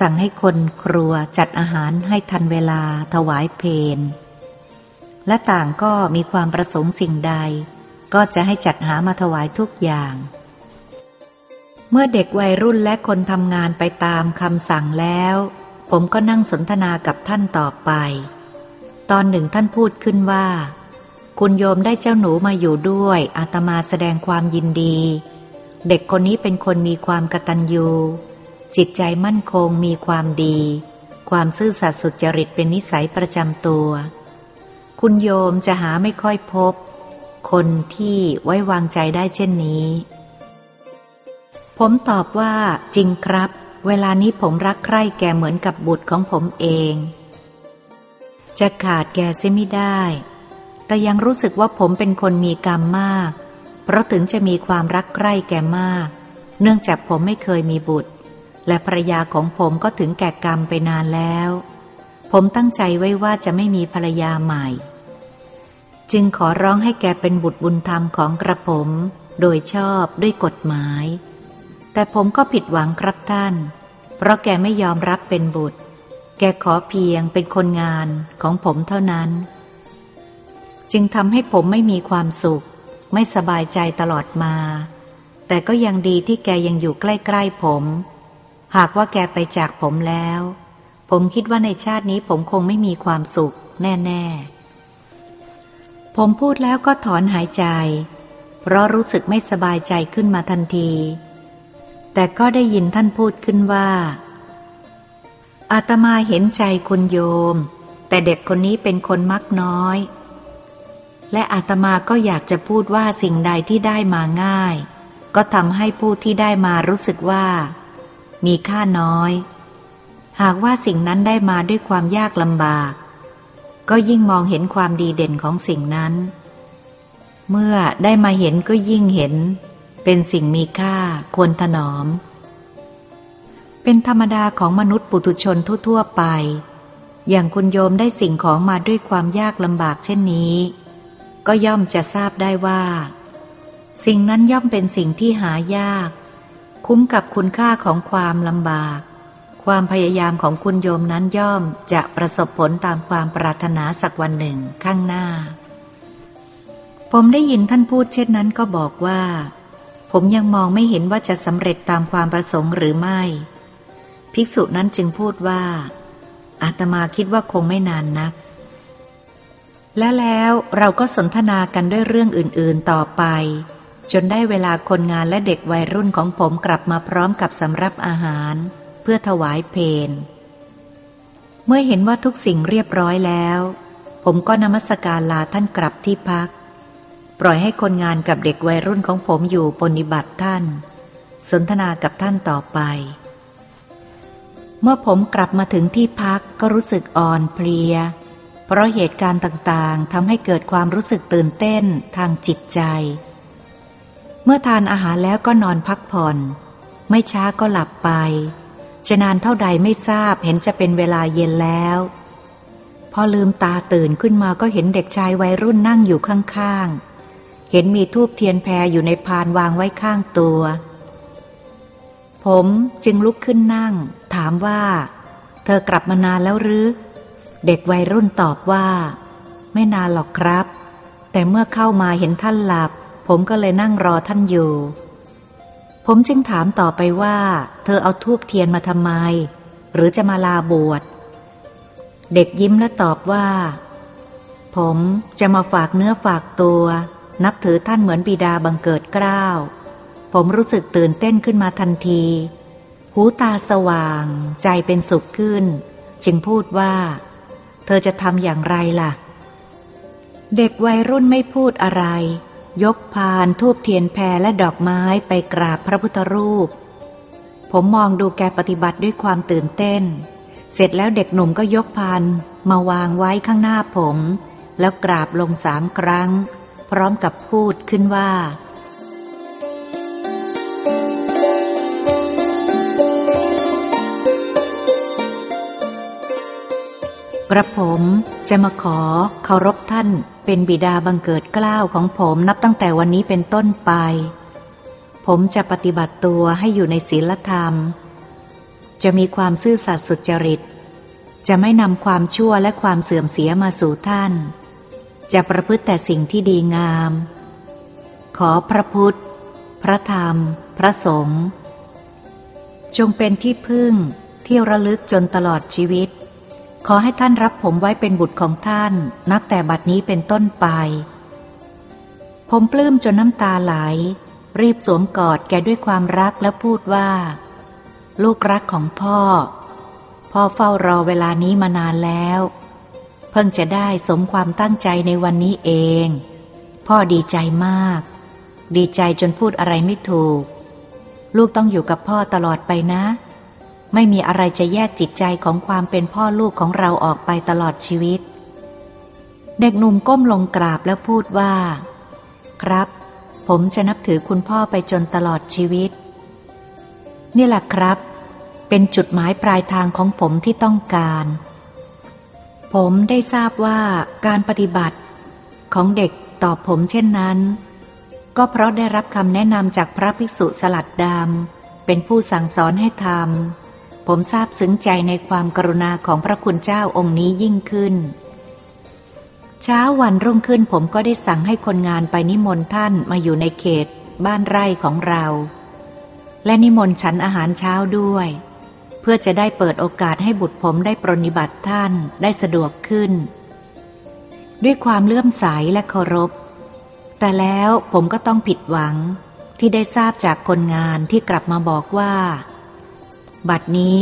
สั่งให้คนครัวจัดอาหารให้ทันเวลาถวายเพนและต่างก็มีความประสงค์สิ่งใด ก็จะให้จัดหามาถวายทุกอย่าง เมื่อเด็กวัยรุ่นและคนทำงานไปตามคำสั่งแล้ว ผมก็นั่งสนทนากับท่านต่อไป ตอนหนึ่งท่านพูดขึ้นว่า คุณโยมได้เจ้าหนูมาอยู่ด้วยอาตมาแสดงความยินดี เด็กคนนี้เป็นคนมีความกตัญญู จิตใจมั่นคงมีความดี ความซื่อสัตย์สุจริตเป็นนิสัยประจำตัว คุณโยมจะหาไม่ค่อยพบ คนที่ไว้วางใจได้เช่นนี้ ผมตอบว่าจริงครับ เวลานี้ผมรักใคร่แกเหมือนกับบุตรของผมเอง จะขาดแกเสียไม่ได้ แต่ยังรู้สึกว่าผมเป็นคนมีกรรมมาก เพราะถึงจะมีความรักใคร่แกมาก เนื่องจากผมไม่เคยมีบุตร และภรรยาของผมก็ถึงแก่กรรมไปนานแล้ว ผมตั้งใจไว้ว่าจะไม่มีภรรยาใหม่ จึงขอร้องให้แกเป็นบุตรบุญธรรมของกระผม โดยชอบด้วยกฎหมาย แต่ผมก็ผิดหวังครับท่าน เพราะแกไม่ยอมรับเป็นบุตร แกขอเพียงเป็นคนงานของผมเท่านั้น จึงทำให้ผมไม่มีความสุข ไม่สบายใจตลอดมา แต่ก็ยังดีที่แกยังอยู่ใกล้ๆผม หากว่าแกไปจากผมแล้ว ผมคิดว่าในชาตินี้ผมคงไม่มีความสุขแน่ๆ ผมพูดแล้วก็ถอนหายใจ เพราะรู้สึกไม่สบายใจขึ้นมาทันที แต่ก็ได้ยินท่านพูดขึ้นว่า อาตมาเห็นใจคุณโยม แต่เด็กคนนี้เป็นคนมักน้อย และอาตมาก็อยากจะพูดว่าสิ่งใดที่ได้มาง่าย ก็ทำให้ผู้ที่ได้มารู้สึกว่า มีค่าน้อย หากว่าสิ่งนั้นได้มาด้วยความยากลำบาก ก็ยิ่งมองเห็นความดีเด่นของสิ่งนั้น เมื่อได้มาเห็นก็ยิ่งเห็น เป็นสิ่งมีค่าควรถนอม เป็นธรรมดาของมนุษย์ปุถุชนทั่วๆไป อย่างคุณโยมได้สิ่งของมาด้วยความยากลำบากเช่นนี้ ก็ย่อมจะทราบได้ว่า สิ่งนั้นย่อมเป็นสิ่งที่หายาก คุ้มกับคุณค่าของความลำบาก ความพยายามของคุณโยมนั้นย่อมจะประสบผลตามความปรารถนาสักวันหนึ่งข้างหน้า ผมได้ยินท่านพูดเช่นนั้นก็บอกว่า ผมยังมองไม่เห็นว่าจะสำเร็จตามความประสงค์หรือไม่ ภิกษุนั้นจึงพูดว่า อาตมาคิดว่าคงไม่นานนัก และแล้วเราก็สนทนากันด้วยเรื่องอื่น ๆต่อไป จนได้เวลาคนงานและเด็กวัยรุ่นของผมกลับมาพร้อมกับสำรับอาหาร เพื่อถวายเพนเมื่อเห็นว่าทุกสิ่งเรียบร้อยแล้ว ผมก็นมัสการลาท่านกลับที่พัก ปล่อยให้คนงานกับเด็กวัยรุ่นของผมอยู่ปฏิบัติท่าน สนทนากับท่านต่อไป เมื่อผมกลับมาถึงที่พักก็รู้สึกอ่อนเพลีย เพราะเหตุการณ์ต่างๆทำให้เกิดความรู้สึกตื่นเต้นทางจิตใจ เมื่อทานอาหารแล้วก็นอนพักผ่อน ไม่ช้าก็หลับไป จะนานเท่าใดไม่ทราบเห็นจะเป็นเวลาเย็นแล้วพอลืมตาตื่นขึ้นมาก็เห็นเด็กชายวัยรุ่นนั่งอยู่ข้างๆ เห็นมีทูบเทียนแพรอยู่ในพานวางไว้ข้างตัว ผมจึงลุกขึ้นนั่ง ถามว่า เธอกลับมานานแล้วหรือ เด็กวัยรุ่นตอบว่า ไม่นานหรอกครับ แต่เมื่อเข้ามาเห็นท่านหลับ ผมก็เลยนั่งรอท่านอยู่ ผมจึงถามต่อไปว่า เธอเอาทูบเทียนมาทำไม หรือจะมาลาบวช เด็กยิ้มและตอบว่า ผมจะมาฝากเนื้อฝากตัว นับถือท่านเหมือนบิดาบังเกิดเกล้า ผมรู้สึกตื่นเต้นขึ้นมาทันที หูตาสว่าง ใจเป็นสุขขึ้น จึงพูดว่า เธอจะทำอย่างไรล่ะ เด็กวัยรุ่นไม่พูดอะไร ยกพานทูบเทียนแพรและดอกไม้ไปกราบพระพุทธรูป ผมมองดูแกปฏิบัติด้วยความตื่นเต้น เสร็จแล้วเด็กหนุ่มก็ยกพานมาวางไว้ข้างหน้าผม แล้วกราบลงสามครั้ง พร้อมกับพูดขึ้นว่า กระผมจะมาขอเคารพท่านเป็นบิดาบังเกิดกล้าวของผมนับตั้งแต่วันนี้เป็นต้นไป ผมจะปฏิบัติตัวให้อยู่ในศีลธรรม จะมีความซื่อสัตย์สุจริต จะไม่นำความชั่วและความเสื่อมเสียมาสู่ท่าน จะประพฤติแต่สิ่งที่ดีงาม ขอพระพุทธ พระธรรม พระสงฆ์จงเป็นที่พึ่งที่ระลึกจนตลอดชีวิต ขอให้ท่านรับผมไว้เป็นบุตรของท่าน นับแต่บัดนี้เป็นต้นไป ผมปลื้มจนน้ำตาไหล รีบสวมกอดแกด้วยความรักแล้วพูดว่า ลูกรักของพ่อ พ่อเฝ้ารอเวลานี้มานานแล้ว เพิ่งจะได้สมความตั้งใจในวันนี้เอง พ่อดีใจมาก ดีใจจนพูดอะไรไม่ถูก ลูกต้องอยู่กับพ่อตลอดไปนะ ไม่มีอะไรจะแยกจิตใจของความเป็นพ่อลูกของเราออกไปตลอดชีวิต เด็กหนุ่มก้มลงกราบแล้วพูดว่า ครับ ผมจะนับถือคุณพ่อไปจนตลอดชีวิต นี่แหละครับ เป็นจุดหมายปลายทางของผมที่ต้องการ ผมได้ทราบว่าการปฏิบัติของเด็กตอบผมเช่นนั้น ก็เพราะได้รับคำแนะนำจากพระภิกษุสลัดดำเป็นผู้สั่งสอนให้ทำผมทราบซึ้งใจในความกรุณาของพระคุณเจ้าองค์นี้ยิ่งขึ้น เช้าวันรุ่งขึ้นผมก็ได้สั่งให้คนงานไปนิมนต์ท่านมาอยู่ในเขตบ้านไร่ของเรา และนิมนต์ฉันอาหารเช้าด้วย เพื่อจะได้เปิดโอกาสให้บุตรผมได้ปรนิบัติท่านได้สะดวกขึ้น ด้วยความเลื่อมใสและเคารพ แต่แล้วผมก็ต้องผิดหวังที่ได้ทราบจากคนงานที่กลับมาบอกว่า บัดนี้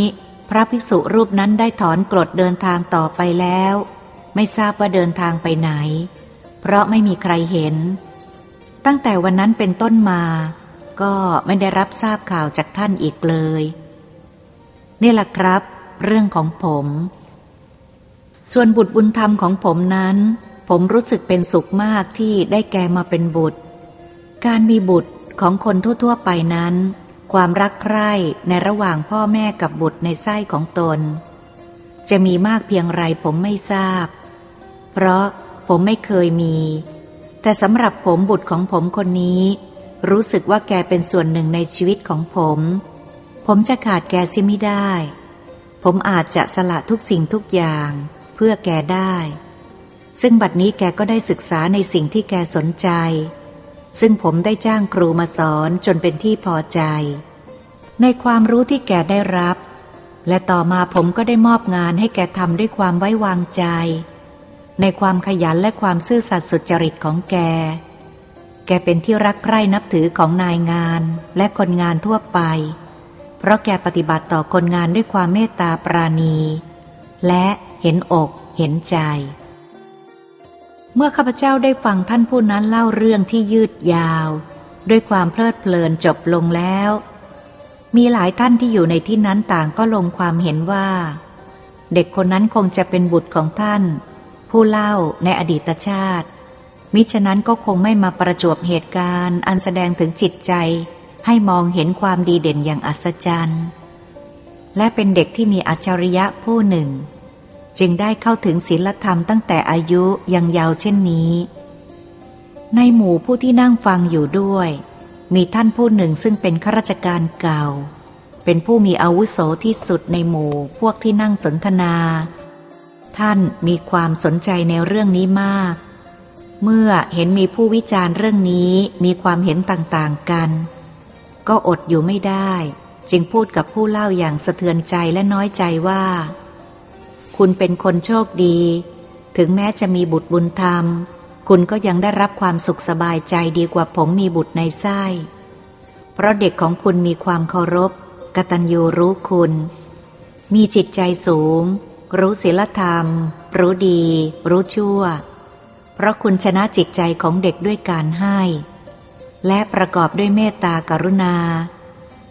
พระภิกษุรูปนั้นได้ถอนกรดเดินทางต่อไปแล้ว ไม่ทราบว่าเดินทางไปไหน เพราะไม่มีใครเห็น ตั้งแต่วันนั้นเป็นต้นมา ก็ไม่ได้รับทราบข่าวจากท่านอีกเลย นี่แหละครับ เรื่องของผม ส่วนบุตรบุญธรรมของผมนั้น ผมรู้สึกเป็นสุขมากที่ได้แกมาเป็นบุตร การมีบุตรของคนทั่วๆไปนั้น ความรักใคร่ในระหว่างพ่อแม่กับบุตรในไส้ของตน จะมีมากเพียงไรผมไม่ทราบ เพราะผมไม่เคยมี แต่สำหรับผมบุตรของผมคนนี้ รู้สึกว่าแกเป็นส่วนหนึ่งในชีวิตของผม ผมจะขาดแกซิไม่ได้ ผมอาจจะสละทุกสิ่งทุกอย่าง เพื่อแกได้ ซึ่งบัดนี้แกก็ได้ศึกษาในสิ่งที่แกสนใจ ซึ่งผมได้จ้างครูมาสอนจนเป็นที่พอใจ ในความรู้ที่แกได้รับ และต่อมาผมก็ได้มอบงานให้แกทำด้วยความไว้วางใจ ในความขยันและความซื่อสัตย์สุจริตของแกแกเป็นที่รักใคร่นับถือของนายงานและคนงานทั่วไป เพราะแกปฏิบัติต่อคนงานด้วยความเมตตาปราณี และเห็นอกเห็นใจ เมื่อข้าพเจ้าได้ฟังท่านผู้นั้นเล่าเรื่องที่ยืดยาว ด้วยความเพลิดเพลินจบลงแล้ว มีหลายท่านที่อยู่ในที่นั้นต่างก็ลงความเห็นว่า เด็กคนนั้นคงจะเป็นบุตรของท่าน ผู้เล่าในอดีตชาติ มิฉะนั้นก็คงไม่มาประจวบเหตุการณ์ อันแสดงถึงจิตใจ ให้มองเห็นความดีเด่นอย่างอัศจรรย์ และเป็นเด็กที่มีอัจฉริยะผู้หนึ่ง จึงได้เข้าถึงศีลธรรมตั้งแต่อายุยังยาวเช่นนี้ ในหมู่ผู้ที่นั่งฟังอยู่ด้วย มีท่านผู้หนึ่งซึ่งเป็นข้าราชการเก่า เป็นผู้มีอาวุโสที่สุดในหมู่พวกที่นั่งสนทนา ท่านมีความสนใจในเรื่องนี้มาก เมื่อเห็นมีผู้วิจารณ์เรื่องนี้มีความเห็นต่างๆกัน ก็อดอยู่ไม่ได้ จึงพูดกับผู้เล่าอย่างสะเทือนใจและน้อยใจว่า คุณเป็นคนโชคดี ถึงแม้จะมีบุตรบุญธรรม คุณก็ยังได้รับความสุขสบายใจดีกว่าผมมีบุตรในไส้ เพราะเด็กของคุณมีความเคารพ กตัญญูรู้คุณ มีจิตใจสูง รู้ศีลธรรม รู้ดี รู้ชั่ว เพราะคุณชนะจิตใจของเด็กด้วยการให้ และประกอบด้วยเมตตากรุณา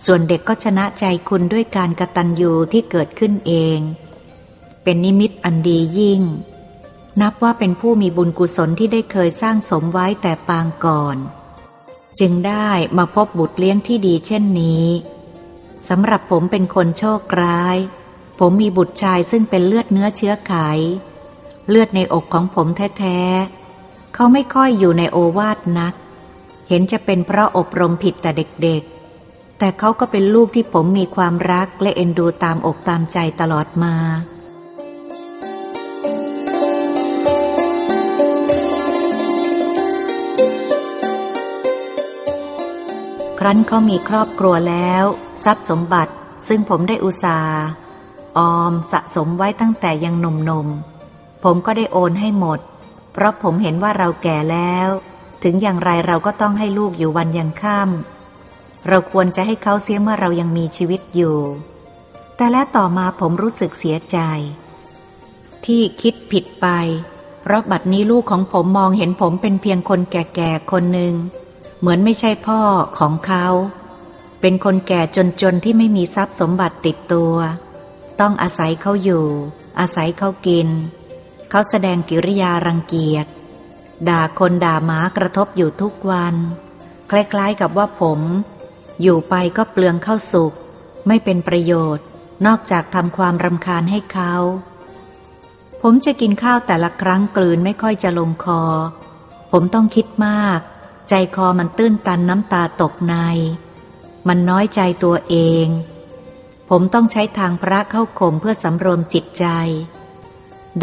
ส่วนเด็กก็ชนะใจคุณด้วยการกระตัญญูที่เกิดขึ้นเอง เป็นนิมิตอันดียิ่ง นับว่าเป็นผู้มีบุญกุศลที่ได้เคยสร้างสมไว้แต่ปางก่อน จึงได้มาพบบุตรเลี้ยงที่ดีเช่นนี้สำหรับผมเป็นคนโชคร้าย ผมมีบุตรชายซึ่งเป็นเลือดเนื้อเชื้อไข เลือดในอกของผมแท้ๆ เขาไม่ค่อยอยู่ในโอวาทนัก เห็นจะเป็นเพราะอบรมผิดแต่เด็กๆ แต่เขาก็เป็นลูกที่ผมมีความรักและเอ็นดูตามอกตามใจตลอดมา ครั้นเขามีครอบครัวแล้ว ทรัพย์สมบัติซึ่งผมได้อุตสาห์ออมสะสมไว้ตั้งแต่ยังหนุ่มๆผมก็ได้โอนให้หมด เพราะผมเห็นว่าเราแก่แล้ว ถึงอย่างไรเราก็ต้องให้ลูกอยู่วันยังค่ำเราควรจะให้เขาเสียเมื่อเรายังมีชีวิตอยู่ แต่และต่อมาผมรู้สึกเสียใจ ที่คิดผิดไป เพราะบัดนี้ลูกของผมมองเห็นผมเป็นเพียงคนแก่ๆคนหนึ่ง เหมือนไม่ใช่พ่อของเขา เป็นคนแก่จนๆที่ไม่มีทรัพย์สมบัติติดตัว ต้องอาศัยเขาอยู่ อาศัยเขากิน เขาแสดงกิริยารังเกียจ ด่าคนด่าหมากระทบอยู่ทุกวัน คล้ายๆกับว่าผม อยู่ไปก็เปลืองเข้าสุกไม่เป็นประโยชน์ นอกจากทำความรำคาญให้เขา ผมจะกินข้าวแต่ละครั้งกลืนไม่ค่อยจะลงคอ ผมต้องคิดมาก ใจคอมันตื้นตันน้ำตาตกใน มันน้อยใจตัวเอง ผมต้องใช้ทางพระเข้าข่มเพื่อสำรวมจิตใจ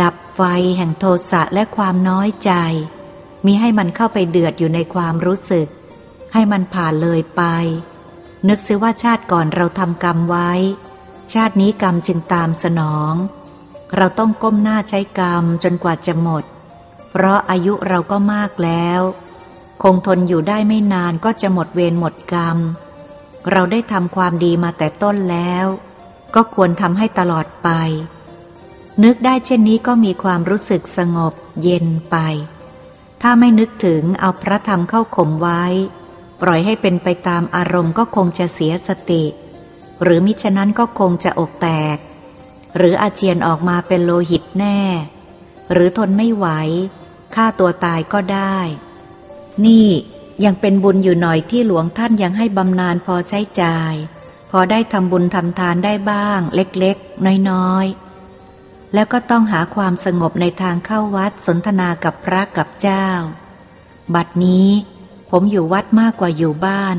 ดับไฟแห่งโทสะและความน้อยใจ มีให้มันเข้าไปเดือดอยู่ในความรู้สึก ให้มันผ่านเลยไป นึกซิว่าชาติก่อนเราทำกรรมไว้ ชาตินี้กรรมจึงตามสนอง เราต้องก้มหน้าใช้กรรมจนกว่าจะหมด เพราะอายุเราก็มากแล้ว คงทนอยู่ได้ไม่นานก็จะหมดเวรหมดกรรม เราได้ทำความดีมาแต่ต้นแล้ว ก็ควรทำให้ตลอดไป นึกได้เช่นนี้ก็มีความรู้สึกสงบเย็นไป ถ้าไม่นึกถึงเอาพระธรรมเข้าข่มไว้ ปล่อยให้เป็นไปตามอารมณ์ก็คงจะเสียสติ หรือมิฉะนั้นก็คงจะอกแตก หรืออาเจียนออกมาเป็นโลหิตแน่ หรือทนไม่ไหวฆ่าตัวตายก็ได้ นี่ยังเป็นบุญอยู่หน่อยที่หลวงท่านยังให้บำนาญพอใช้จ่าย พอได้ทำบุญทำทานได้บ้าง เล็กๆ น้อยๆ แล้วก็ต้องหาความสงบในทางเข้าวัดสนทนากับพระกับเจ้า บัดนี้ผมอยู่วัดมากกว่าอยู่บ้าน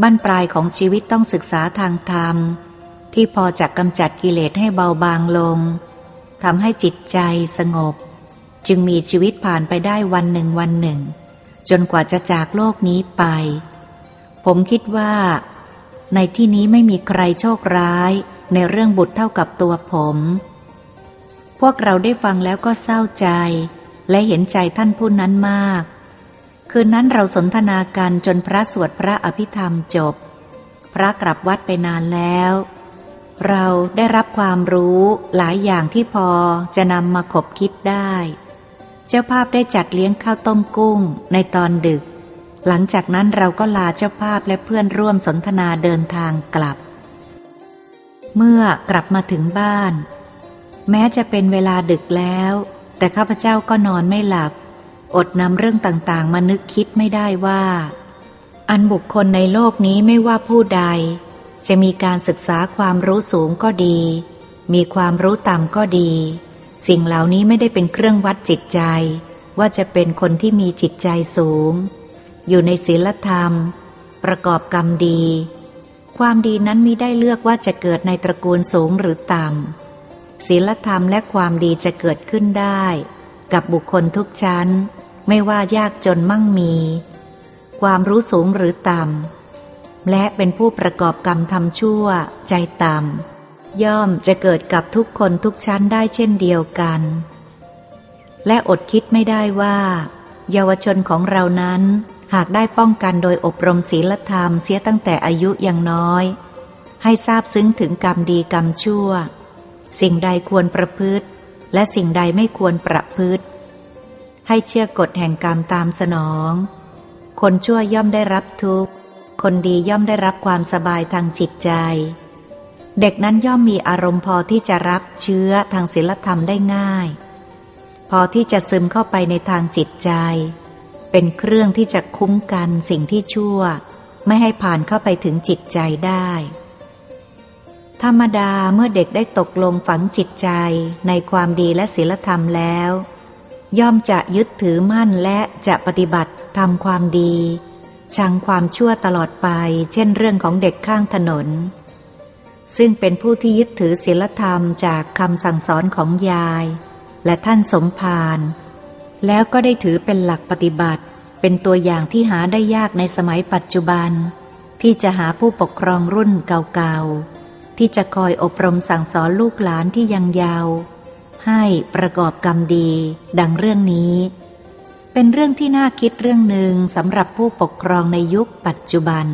บ้านปลายของชีวิตต้องศึกษาทางธรรม ที่พอจะกำจัดกิเลสให้เบาบางลงทำให้จิตใจสงบ จึงมีชีวิตผ่านไปได้วันหนึ่งวันหนึ่ง จนกว่าจะจากโลกนี้ไป ผมคิดว่า ในที่นี้ไม่มีใครโชคร้ายในเรื่องบุตรเท่ากับตัวผม วกเราได้ฟังแล้วก็เศร้าใจ และเห็นใจท่านผู้นั้นมาก คืนนั้นเราสนทนากันจนพระสวดพระอภิธรรมจบ พระกลับวัดไปนานแล้ว เราได้รับความรู้หลายอย่างที่พอจะนำมาขบคิดได้ เจ้าภาพได้จัดเลี้ยงข้าวต้มกุ้งในตอนดึก หลังจากนั้นเราก็ลาเจ้าภาพและเพื่อนร่วมสนทนาเดินทางกลับ เมื่อกลับมาถึงบ้าน แม้จะเป็นเวลาดึกแล้ว แต่ข้าพเจ้าก็นอนไม่หลับ อดนำเรื่องต่างๆ มานึกคิดไม่ได้ว่า อันบุคคลในโลกนี้ไม่ว่าผู้ใด จะมีการศึกษาความรู้สูงก็ดี มีความรู้ต่ำก็ดี สิ่งเหล่านี้ไม่ได้เป็นเครื่องวัดจิตใจ ว่าจะเป็นคนที่มีจิตใจสูง อยู่ในศีลธรรม ประกอบกรรมดี ความดีนั้นมิได้เลือกว่าจะเกิดในตระกูลสูงหรือต่ำ ศีลธรรมและความดีจะเกิดขึ้นได้ กับบุคคลทุกชั้น ไม่ว่ายากจนมั่งมี ความรู้สูงหรือต่ำ และเป็นผู้ประกอบกรรมทำชั่ว ใจต่ำ ย่อมจะเกิดกับทุกคนทุกชั้นได้เช่นเดียวกัน และอดคิดไม่ได้ว่า เยาวชนของเรานั้นหากได้ป้องกันโดยอบรมศีลธรรมเสียตั้งแต่อายุยังน้อย ให้ทราบซึ้งถึงกรรมดีกรรมชั่ว สิ่งใดควรประพฤติ และสิ่งใดไม่ควรประพฤติ ให้เชื่อกฎแห่งกรรมตามสนอง คนชั่วย่อมได้รับทุกข์ คนดีย่อมได้รับความสบายทางจิตใจ เด็กนั้นย่อมมีอารมณ์พอที่จะรับเชื้อทางศีลธรรมได้ง่าย พอที่จะซึมเข้าไปในทางจิตใจ เป็นเครื่องที่จะคุ้มกันสิ่งที่ชั่ว ไม่ให้ผ่านเข้าไปถึงจิตใจได้ ธรรมดาเมื่อเด็กได้ตกลงฝังจิตใจในความดีและศีลธรรมแล้ว ย่อมจะยึดถือมั่นและจะปฏิบัติทำความดี ชังความชั่วตลอดไป เช่นเรื่องของเด็กข้างถนน ซึ่งเป็นผู้ที่ยึดถือศีลธรรมจากคำสั่งสอนของยาย และท่านสมภารแล้วก็ได้ถือเป็นหลักปฏิบัติ เป็นตัวอย่างที่หาได้ยากในสมัยปัจจุบัน ที่จะหาผู้ปกครองรุ่นเก่าๆ ที่จะคอยอบรมสั่งสอนลูกหลานที่ยังยาว ให้ประกอบกรรมดี ดังเรื่องนี้ เป็นเรื่องที่น่าคิดเรื่องหนึ่งสำหรับผู้ปกครองในยุคปัจจุบัน